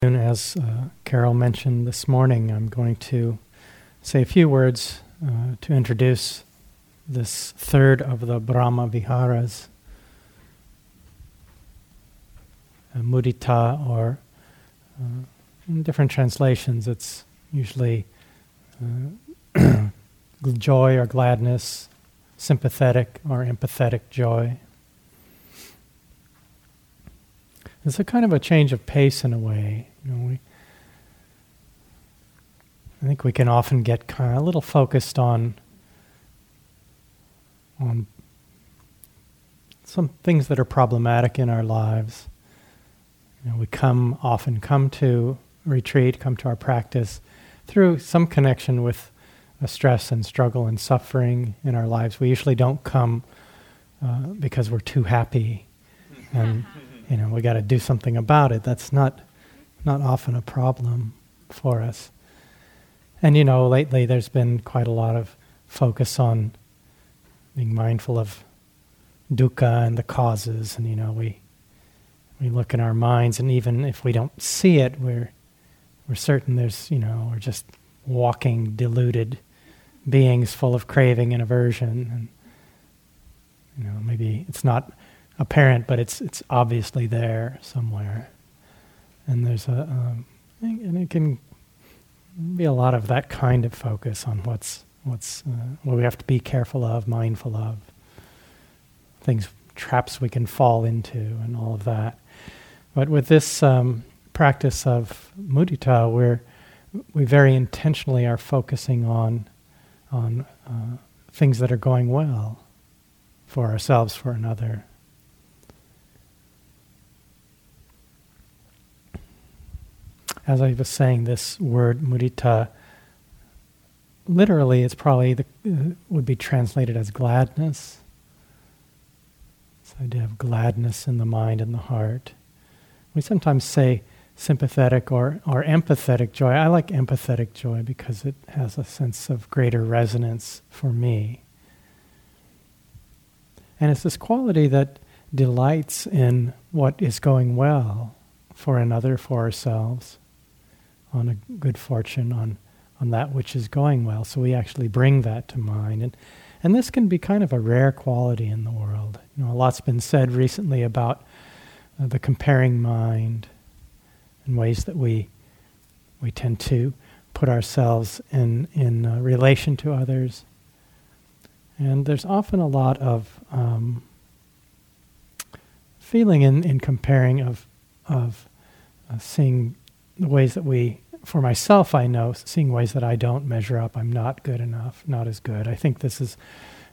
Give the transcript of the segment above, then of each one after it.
As uh, Carol mentioned this morning, I'm going to say a few words uh, to introduce this third of the Brahma Viharas, uh, mudita, or uh, in different translations, it's usually uh, joy or gladness, sympathetic or empathetic joy. It's a kind of a change of pace in a way. You know, we, I think we can often get kind of a little focused on on some things that are problematic in our lives. You know, we come often come to retreat, come to our practice through some connection with a stress and struggle and suffering in our lives. We usually don't come uh, because we're too happy and you know, we got to do something about it. That's not not often a problem for us. And you know, lately there's been quite a lot of focus on being mindful of dukkha and the causes, and you know, we we look in our minds, and even if we don't see it, we're we're certain there's you know we're just walking deluded beings full of craving and aversion, and you know maybe it's not apparent, but it's it's obviously there somewhere. And there's a um, and it can be a lot of that kind of focus on what's what's uh, what we have to be careful of, mindful of, things traps we can fall into, and all of that. But with this um, practice of mudita, we're we very intentionally are focusing on on uh, things that are going well for ourselves, for another. As I was saying, this word mudita, literally, it's probably the, uh, would be translated as gladness. This idea of gladness in the mind and the heart. We sometimes say sympathetic or, or empathetic joy. I like empathetic joy because it has a sense of greater resonance for me. And it's this quality that delights in what is going well for another, for ourselves on a good fortune, on, on that which is going well. So we actually bring that to mind. And, and this can be kind of a rare quality in the world. You know, a lot's been said recently about uh, the comparing mind and ways that we, we tend to put ourselves in, in uh, relation to others. And there's often a lot of um, feeling in, in comparing of, of uh, seeing the ways that we, for myself, I know, seeing ways that I don't measure up, I'm not good enough, not as good. I think this is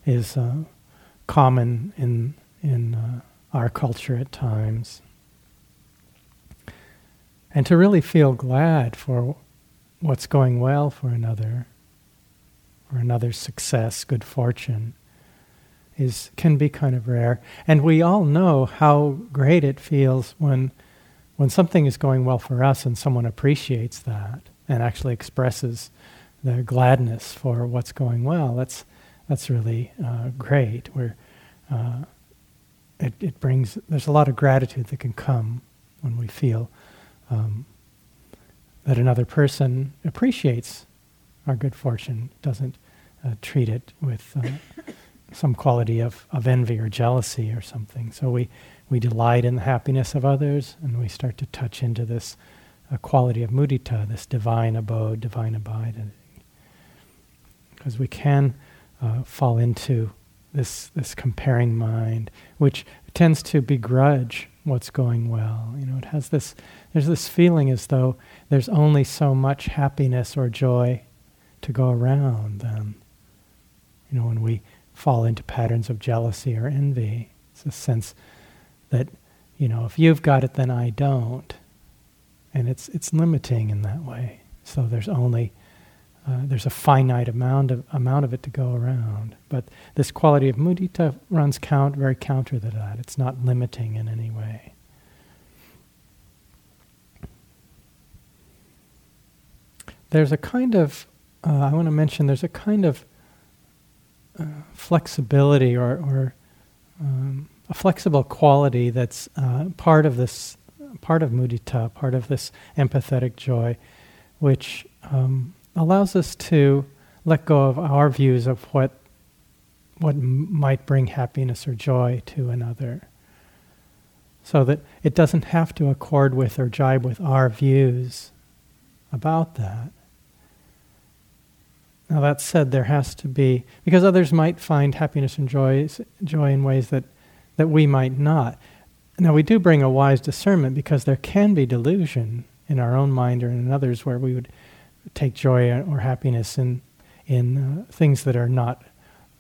is uh, common in in uh, our culture at times. And to really feel glad for what's going well for another, or another's success, good fortune, is can be kind of rare. And we all know how great it feels when when something is going well for us and someone appreciates that and actually expresses their gladness for what's going well, that's that's really uh, great. Where uh, it it brings there's a lot of gratitude that can come when we feel um, that another person appreciates our good fortune, doesn't uh, treat it with uh, some quality of, of envy or jealousy or something. So we we delight in the happiness of others, and we start to touch into this uh, quality of mudita, this divine abode, divine abide. Because we can uh, fall into this this comparing mind, which tends to begrudge what's going well. You know, it has this there's this feeling as though there's only so much happiness or joy to go around. Then, you know, when we fall into patterns of jealousy or envy, it's a sense that you know if you've got it then I don't. And it's it's limiting in that way. So there's only uh, there's a finite amount of amount of it to go around. But this quality of mudita runs count very counter to that. It's not limiting in any way. There's a kind of uh, I want to mention there's a kind of flexibility or, or um, a flexible quality that's uh, part of this part of mudita, part of this empathetic joy, which um, allows us to let go of our views of what what m- might bring happiness or joy to another. So that it doesn't have to accord with or jibe with our views about that. Now, that said, there has to be, because others might find happiness and joy, joy in ways that, that we might not. Now, we do bring a wise discernment because there can be delusion in our own mind or in others where we would take joy or happiness in, in uh, things that are not,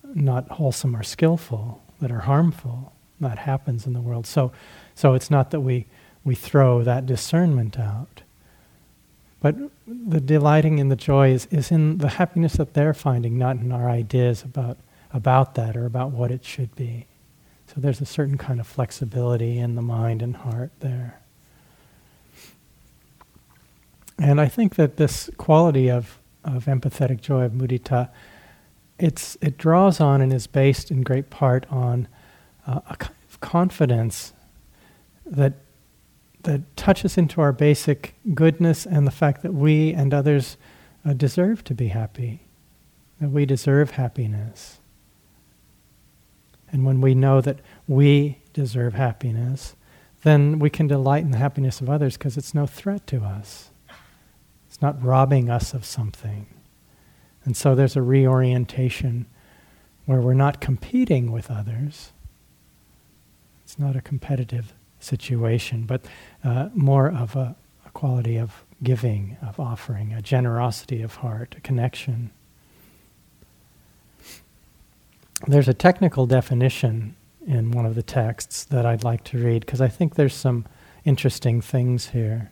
not wholesome or skillful, that are harmful. That happens in the world. So, so it's not that we, we throw that discernment out. But the delighting in the joy is, is in the happiness that they're finding, not in our ideas about, about that or about what it should be. So there's a certain kind of flexibility in the mind and heart there. And I think that this quality of, of empathetic joy, of mudita, it's, it draws on and is based in great part on uh, a kind of confidence that, that touches into our basic goodness and the fact that we and others uh, deserve to be happy, that we deserve happiness. And when we know that we deserve happiness, then we can delight in the happiness of others because it's no threat to us. It's not robbing us of something. And so there's a reorientation where we're not competing with others. It's not a competitive situation, but uh, more of a, a quality of giving, of offering, a generosity of heart, a connection. There's a technical definition in one of the texts that I'd like to read because I think there's some interesting things here.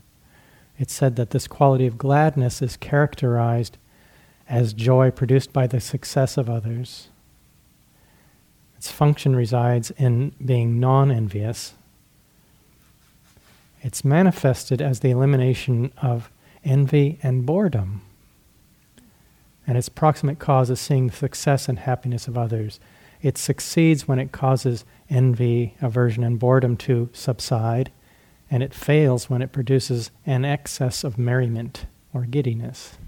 It said that this quality of gladness is characterized as joy produced by the success of others. Its function resides in being non envious. It's manifested as the elimination of envy and boredom. And its proximate cause is seeing the success and happiness of others. It succeeds when it causes envy, aversion, and boredom to subside and it fails when it produces an excess of merriment or giddiness.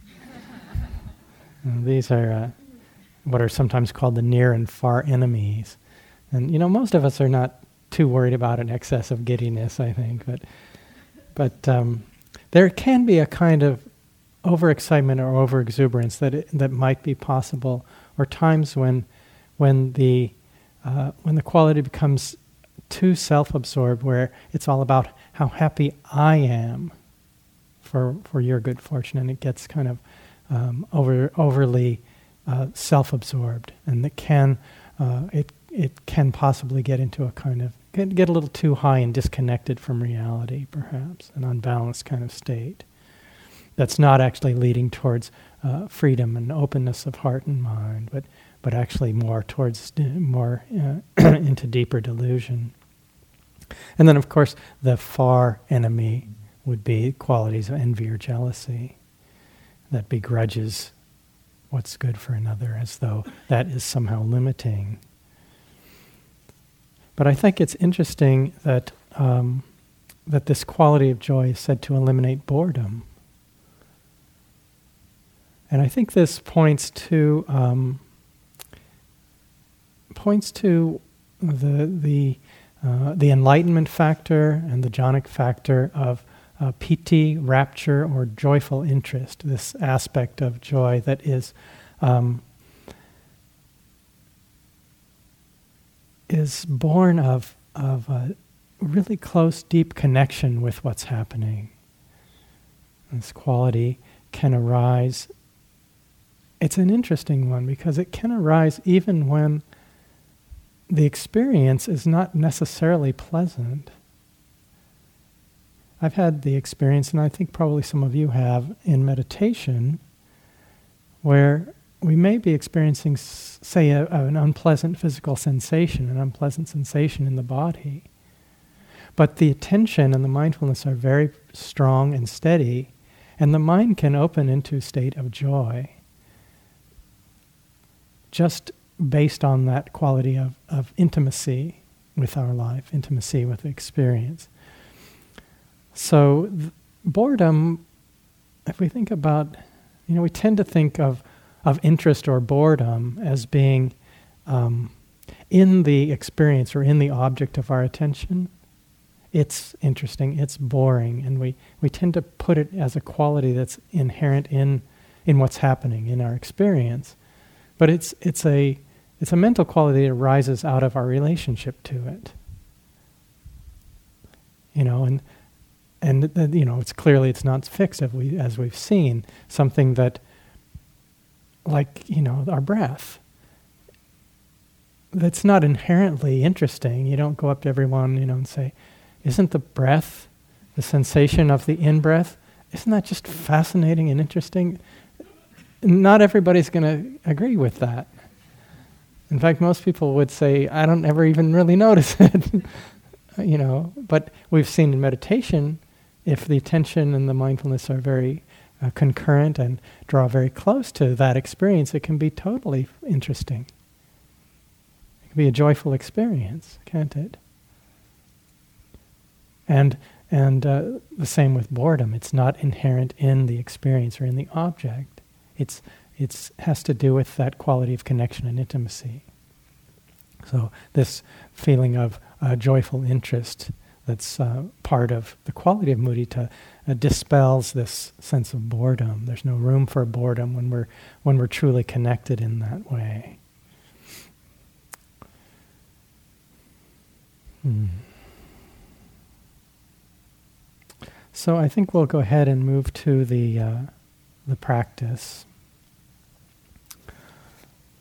these are uh, what are sometimes called the near and far enemies. And you know, most of us are not too worried about an excess of giddiness, I think, but but um, there can be a kind of overexcitement or overexuberance that it, that might be possible, or times when when the uh, when the quality becomes too self-absorbed, where it's all about how happy I am for for your good fortune, and it gets kind of um, over overly uh, self-absorbed, and it can uh, it it can possibly get into a kind of get, get a little too high and disconnected from reality, perhaps an unbalanced kind of state that's not actually leading towards uh, freedom and openness of heart and mind, but but actually more towards more uh, into deeper delusion. And then, of course, the far enemy would be qualities of envy or jealousy that begrudges what's good for another as though that is somehow limiting. But I think it's interesting that, um, that this quality of joy is said to eliminate boredom. And I think this points to um, points to the the uh, the enlightenment factor and the jhanic factor of uh, piti, rapture, or joyful interest, this aspect of joy that is um, is born of of a really close, deep connection with what's happening. This quality can arise. It's an interesting one because it can arise even when the experience is not necessarily pleasant. I've had the experience, and I think probably some of you have, in meditation, where we may be experiencing, say, a, an unpleasant physical sensation, an unpleasant sensation in the body. But the attention and the mindfulness are very strong and steady, and the mind can open into a state of joy. Just based on that quality of, of intimacy with our life, intimacy with experience. So, th- boredom, if we think about, you know, we tend to think of, of interest or boredom as being um, in the experience or in the object of our attention. It's interesting, it's boring, and we, we tend to put it as a quality that's inherent in, in what's happening in our experience. But it's, it's, a, it's a mental quality that arises out of our relationship to it. You know, and and uh, you know it's clearly it's not fixed as we as we've seen something that like you know our breath. That's not inherently interesting. You don't go up to everyone you know and say isn't the breath the sensation of the in breath isn't that just fascinating and interesting? Not everybody's going to agree with that. In fact most people would say i don't ever even really notice it you know. But we've seen in meditation if the attention and the mindfulness are very uh, concurrent and draw very close to that experience, it can be totally interesting. It can be a joyful experience, can't it? And and uh, the same with boredom. It's not inherent in the experience or in the object. It's it's has to do with that quality of connection and intimacy. So this feeling of uh, joyful interest that's uh, part of the quality of mudita uh, dispels this sense of boredom. There's no room for boredom when we're when we're truly connected in that way. Hmm. So I think we'll go ahead and move to the uh, the practice.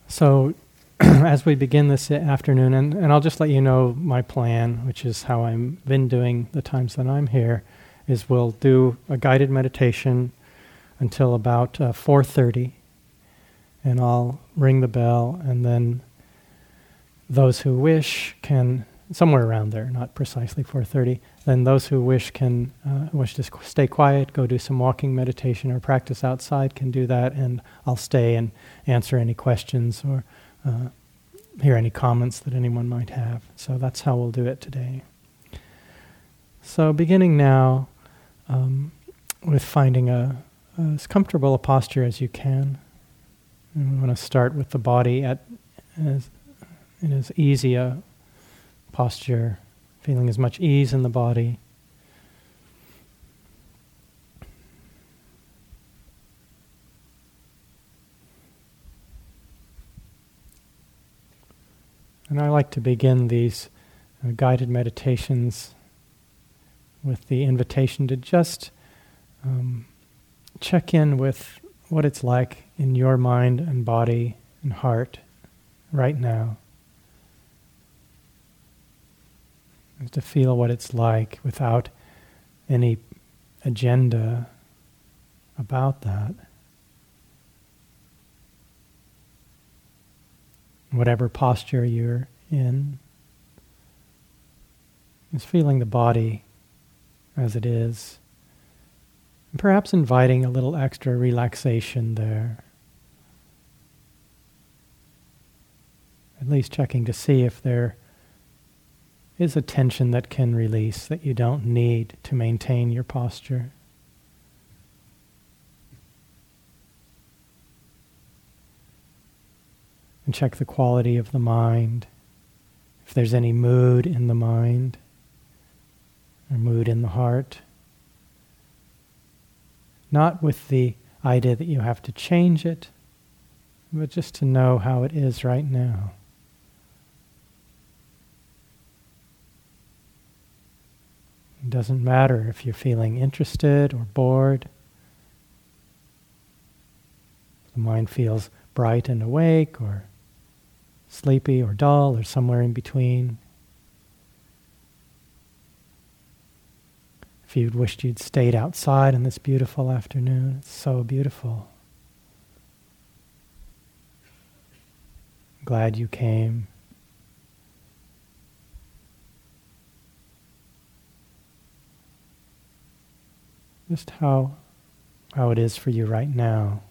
So as we begin this afternoon, and, and I'll just let you know my plan, which is how I've been doing the times that I'm here, is we'll do a guided meditation until about uh, 4.30, and I'll ring the bell, and then those who wish can, somewhere around there, not precisely 4.30, then those who wish can, uh, wish to stay quiet, go do some walking meditation or practice outside can do that, and I'll stay and answer any questions or uh, hear any comments that anyone might have. So that's how we'll do it today. So, beginning now um, with finding a, as comfortable a posture as you can. And we want to start with the body at as, in as easy a posture, feeling as much ease in the body. And I like to begin these uh, guided meditations with the invitation to just um, check in with what it's like in your mind and body and heart right now. And to feel what it's like without any agenda about that. whatever posture you're in. Is feeling the body as it is, and perhaps inviting a little extra relaxation there. At least checking to see if there is a tension that can release that you don't need to maintain your posture. and check the quality of the mind. If there's any mood in the mind or mood in the heart. Not with the idea that you have to change it, but just to know how it is right now. It doesn't matter if you're feeling interested or bored. The mind feels bright and awake or sleepy or dull or somewhere in between. If you'd wished you'd stayed outside on this beautiful afternoon, it's so beautiful. Glad you came. Just how how it is for you right now,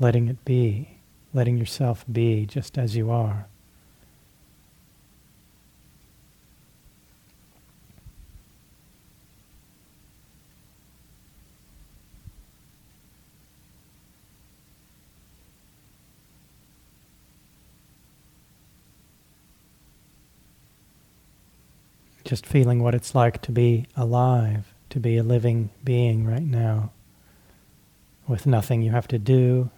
letting it be letting yourself be just as you are. Just feeling what it's like to be alive, to be a living being right now, with nothing you have to do.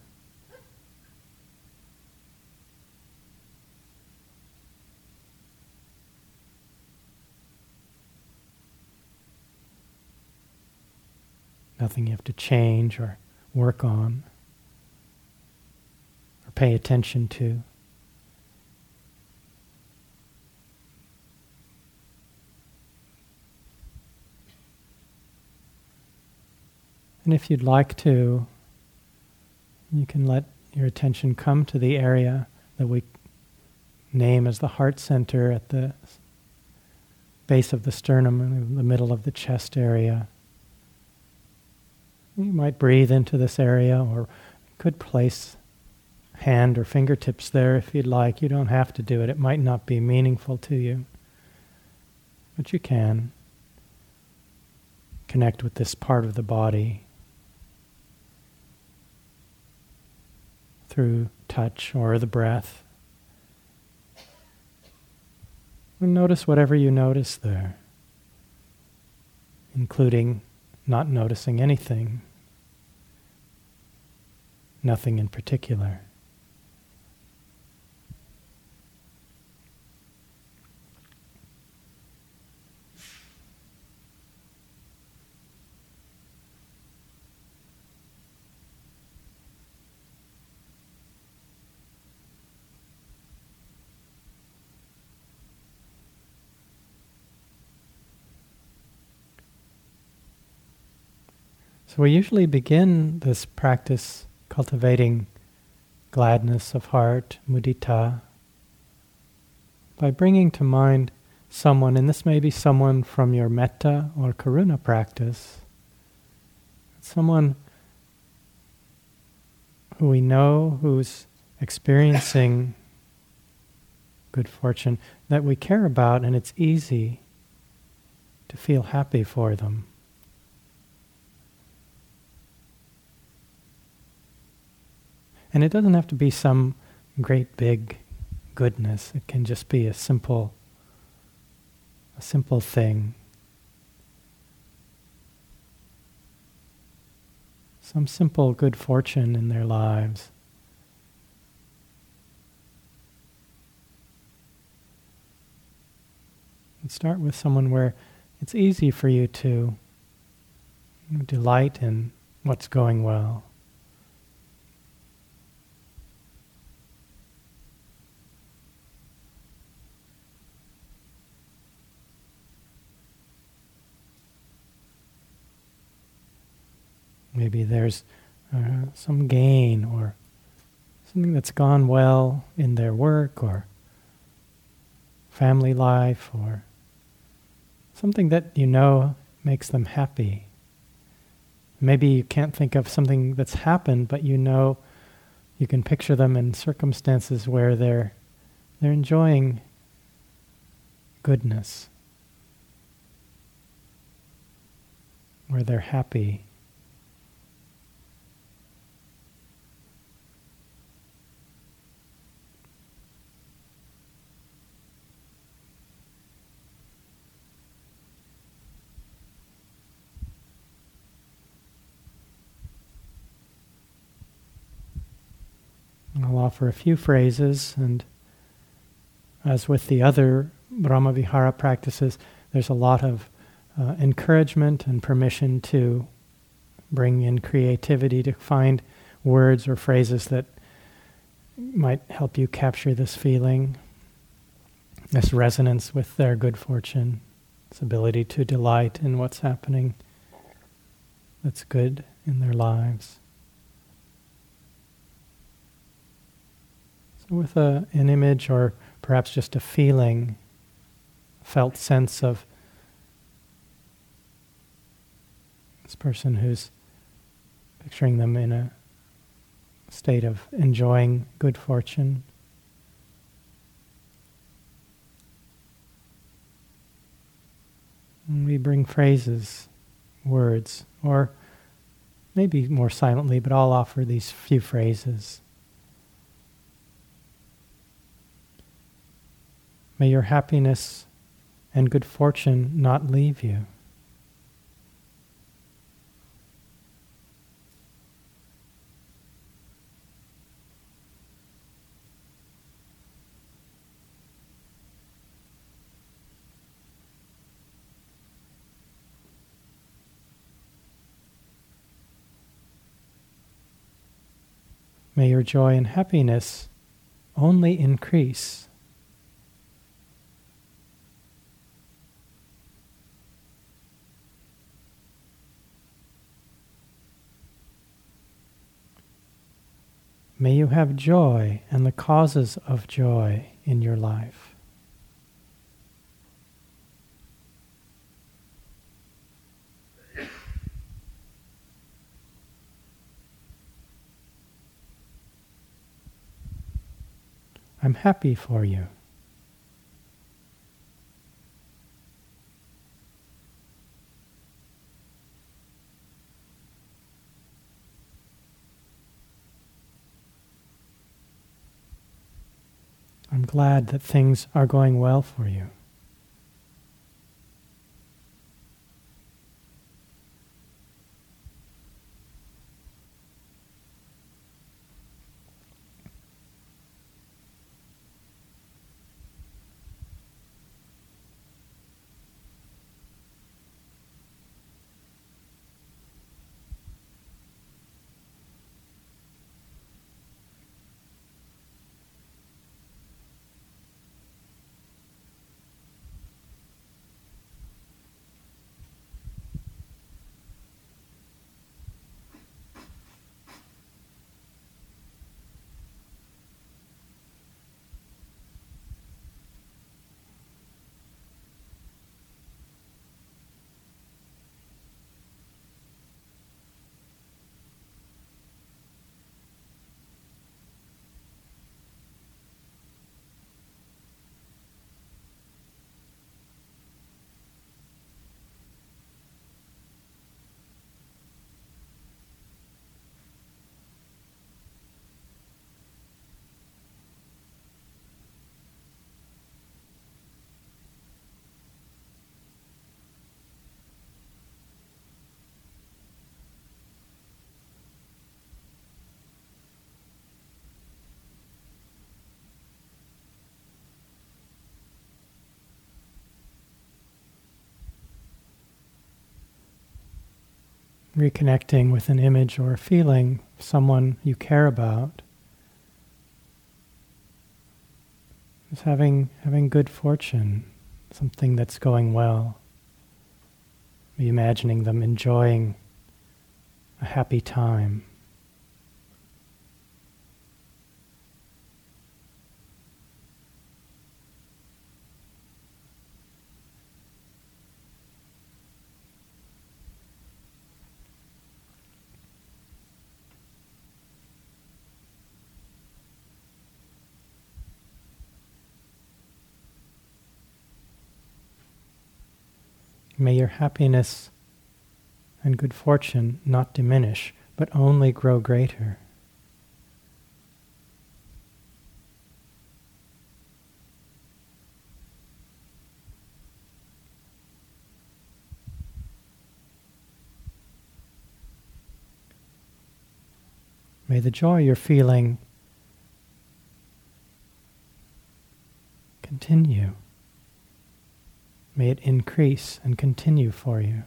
Nothing you have to change or work on or pay attention to. And if you'd like to, you can let your attention come to the area that we name as the heart center at the base of the sternum in the middle of the chest area. You might breathe into this area or could place hand or fingertips there if you'd like. You don't have to do it. It might not be meaningful to you. But you can connect with this part of the body through touch or the breath. And notice whatever you notice there, including not noticing anything, nothing in particular. So we usually begin this practice cultivating gladness of heart, mudita, by bringing to mind someone, and this may be someone from your metta or karuna practice, someone who we know who's experiencing good fortune that we care about, and it's easy to feel happy for them. And it doesn't have to be some great big goodness. It can just be a simple a simple thing. Some simple good fortune in their lives. And start with someone where it's easy for you to delight in what's going well. Maybe there's uh, some gain or something that's gone well in their work or family life or something that you know makes them happy. Maybe you can't think of something that's happened, but you know you can picture them in circumstances where they're they're enjoying goodness, where they're happy. Offer a few phrases, and as with the other Brahmavihara practices, there's a lot of uh, encouragement and permission to bring in creativity to find words or phrases that might help you capture this feeling, this resonance with their good fortune, this ability to delight in what's happening that's good in their lives. So, with a, an image or perhaps just a feeling, felt sense of this person who's picturing them in a state of enjoying good fortune. We bring phrases, words, or maybe more silently, but I'll offer these few phrases. May your happiness and good fortune not leave you. May your joy and happiness only increase. May you have joy and the causes of joy in your life. I'm happy for you. I'm glad that things are going well for you. Reconnecting with an image or a feeling, someone you care about. Just having having good fortune, something that's going well. Be imagining them enjoying a happy time. May your happiness and good fortune not diminish, but only grow greater. May the joy you're feeling continue. May it increase and continue for you.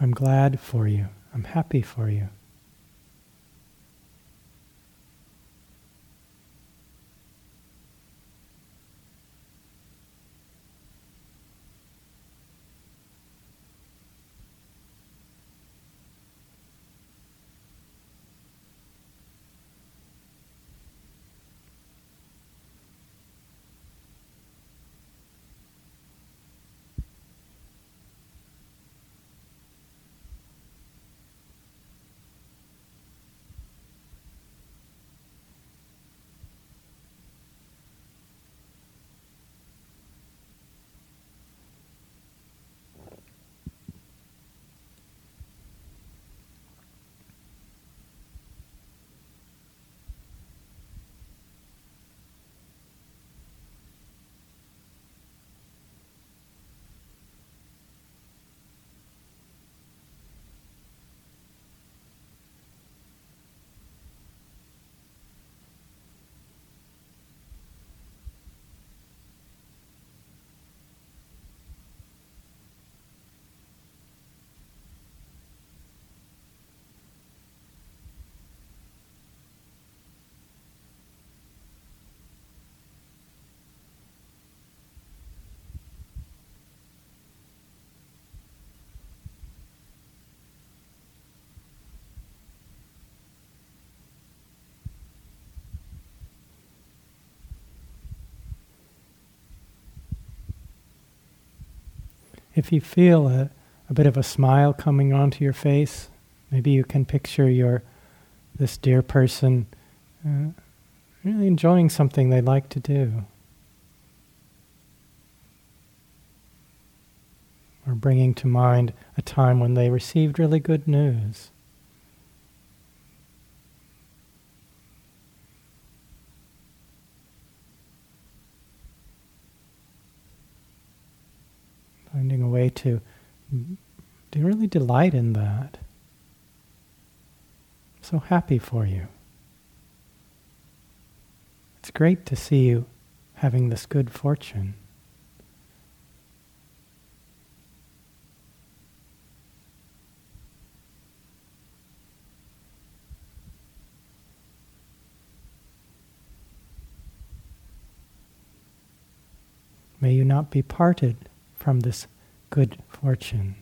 I'm glad for you. I'm happy for you. If you feel a, a bit of a smile coming onto your face, maybe you can picture your this dear person uh, really enjoying something they like to do. Or bringing to mind a time when they received really good news. Finding a way to, to really delight in that. so happy for you. It's great to see you having this good fortune. May you not be parted from this good fortune.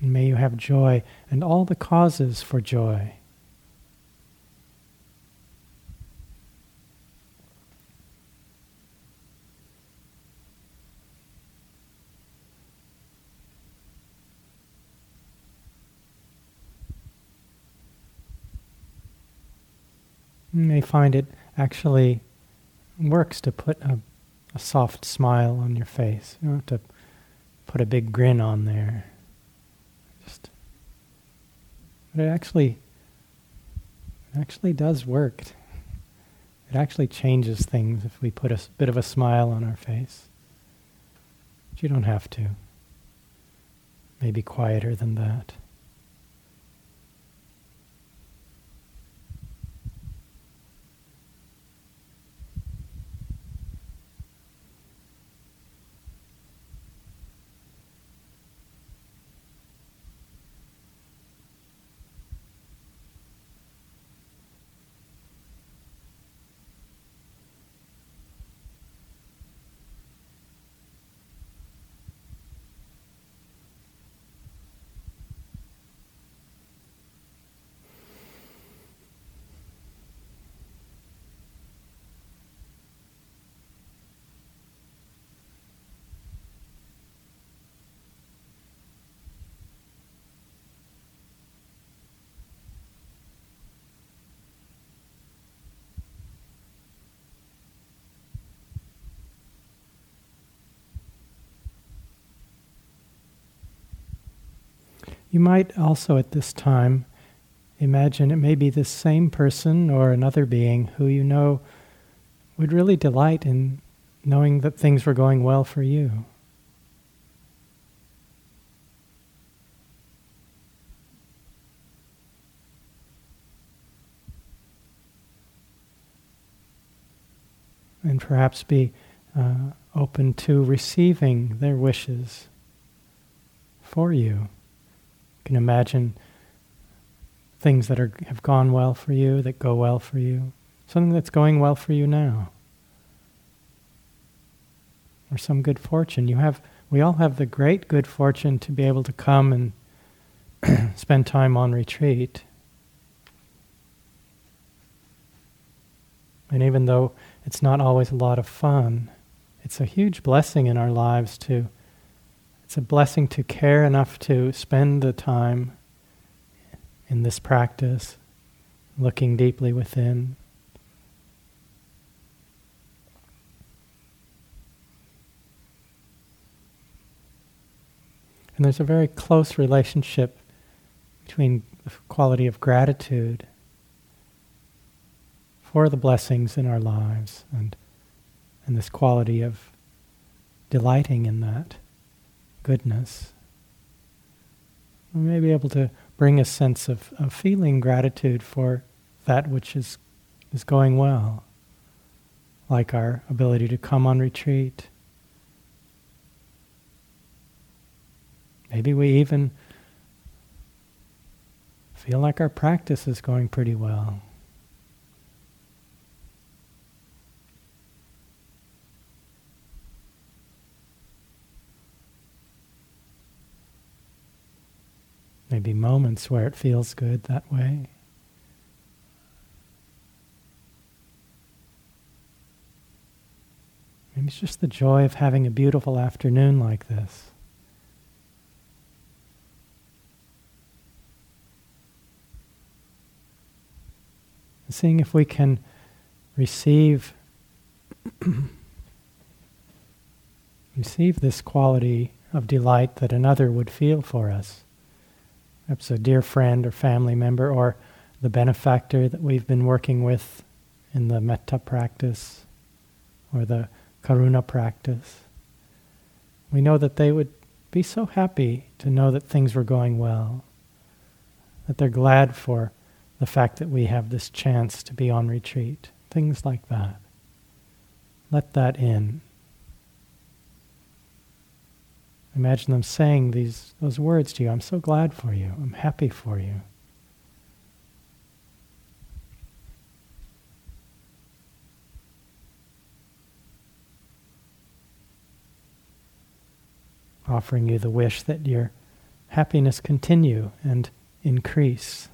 And may you have joy and all the causes for joy. May find it actually works to put a, a soft smile on your face. You don't have to put a big grin on there. Just, but it actually, it actually does work. It actually changes things if we put a bit of a smile on our face. But you don't have to. Maybe quieter than that. You might also at this time imagine it may be this same person or another being who you know would really delight in knowing that things were going well for you. And perhaps be uh, open to receiving their wishes for you can imagine things that are, have gone well for you, that go well for you, something that's going well for you now, or some good fortune. You have, we all have the great good fortune to be able to come and spend time on retreat. And even though it's not always a lot of fun, it's a huge blessing in our lives to it's a blessing to care enough to spend the time in this practice, looking deeply within. And there's a very close relationship between the quality of gratitude for the blessings in our lives and, and this quality of delighting in that goodness. We may be able to bring a sense of, of feeling gratitude for that which is, is going well, like our ability to come on retreat. Maybe we even feel like our practice is going pretty well. Maybe moments where it feels good that way. Maybe it's just the joy of having a beautiful afternoon like this. And seeing if we can receive receive this quality of delight that another would feel for us. Perhaps a dear friend or family member or the benefactor that we've been working with in the metta practice or the karuna practice. We know that they would be so happy to know that things were going well, that they're glad for the fact that we have this chance to be on retreat, things like that. Let that in. Imagine them saying these those words to you. I'm so glad for you. I'm happy for you. Offering you the wish that your happiness continue and increase.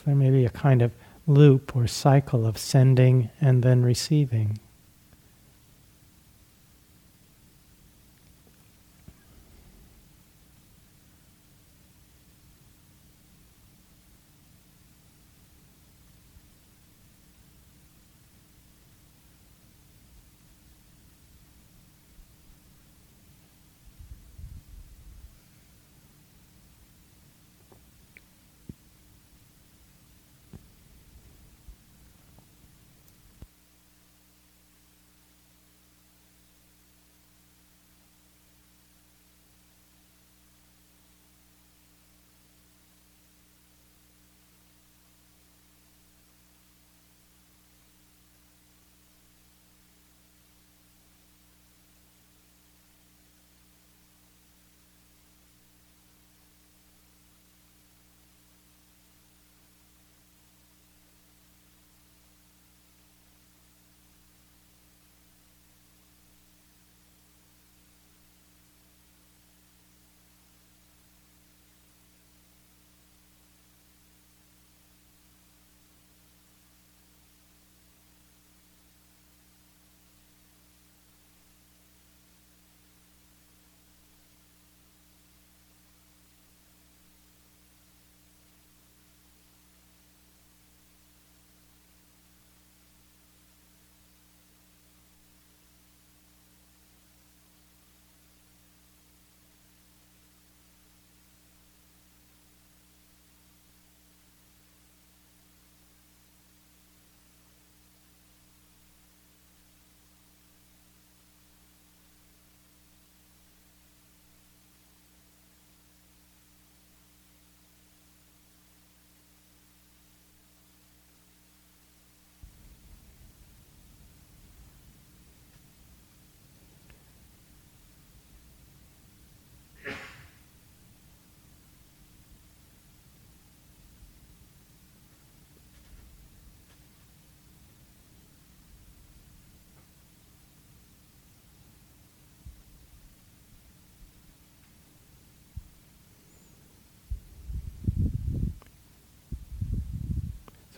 There may be a kind of loop or cycle of sending and then receiving.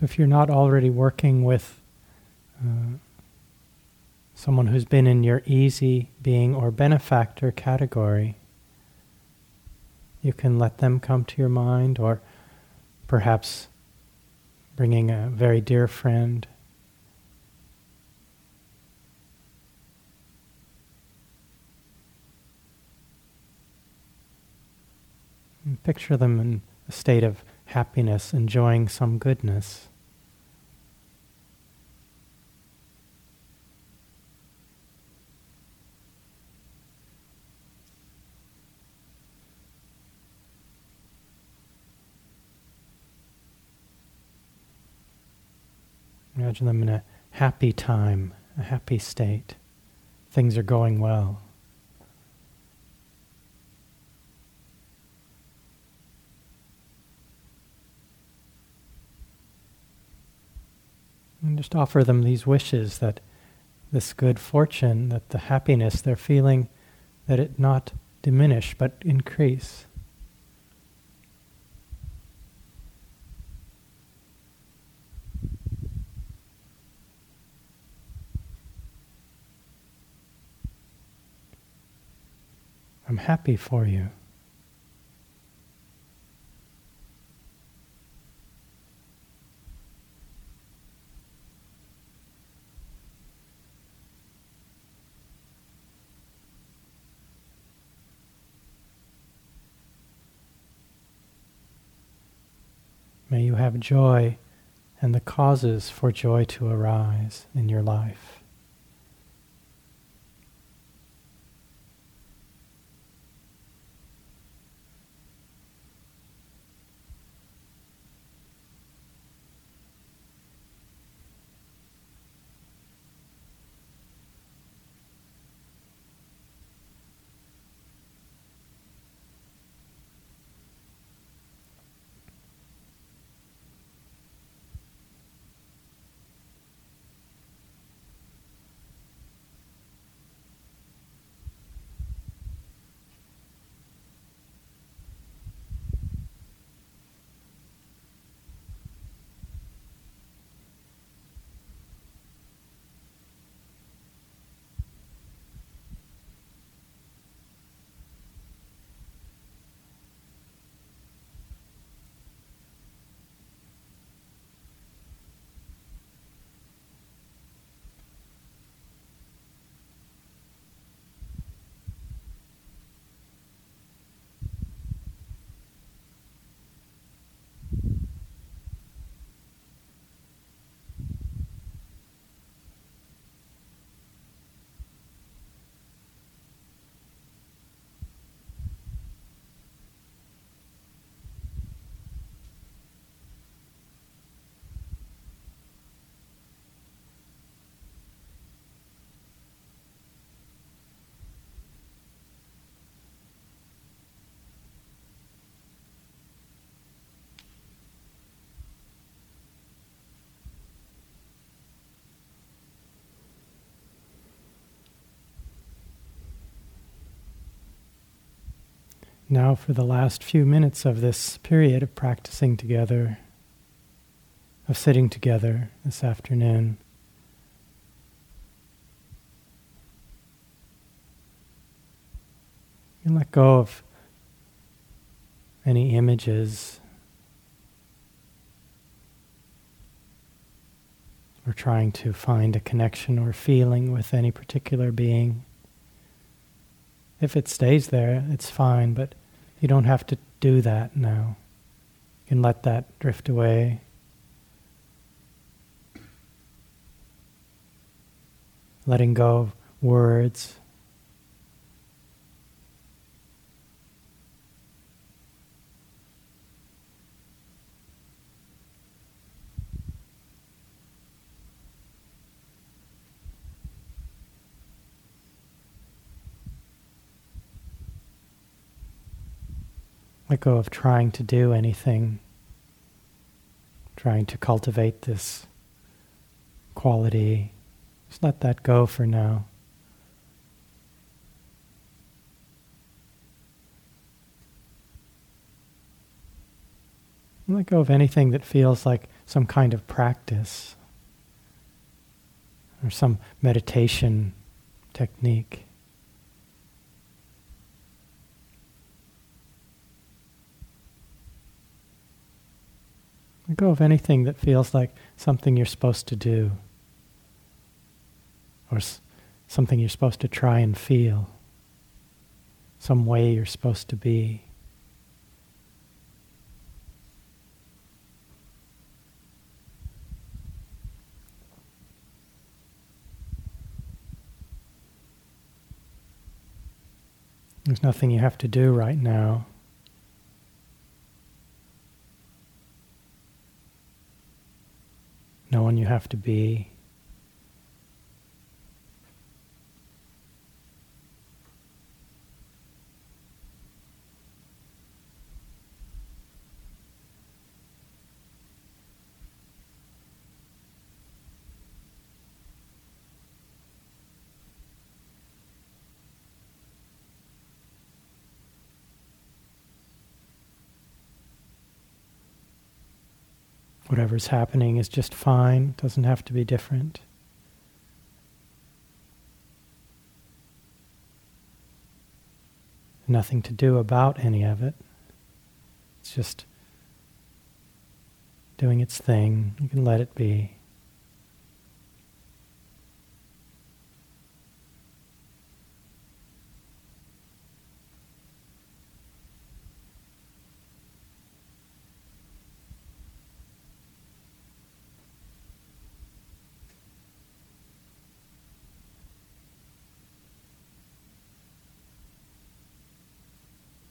If you're not already working with uh, someone who's been in your easy being or benefactor category, you can let them come to your mind, or perhaps bringing a very dear friend. Picture them in a state of happiness, enjoying some goodness. Imagine them in a happy time, a happy state. Things are going well. And just offer them these wishes that this good fortune, that the happiness they're feeling, that it not diminish but increase. I'm happy for you. May you have joy and the causes for joy to arise in your life. Now, for the last few minutes of this period of practicing together, of sitting together this afternoon, you let go of any images or trying to find a connection or feeling with any particular being. If it stays there, it's fine, but you don't have to do that now. You can let that drift away. Letting go of words. Let go of trying to do anything, trying to cultivate this quality. Just let that go for now. let go of anything that feels like some kind of practice or some meditation technique. Let go of anything that feels like something you're supposed to do or s- something you're supposed to try and feel, some way you're supposed to be. There's nothing you have to do right now. no one you have to be. Whatever's happening is just fine, doesn't have to be different. Nothing to do about any of it. It's just doing its thing. You can let it be.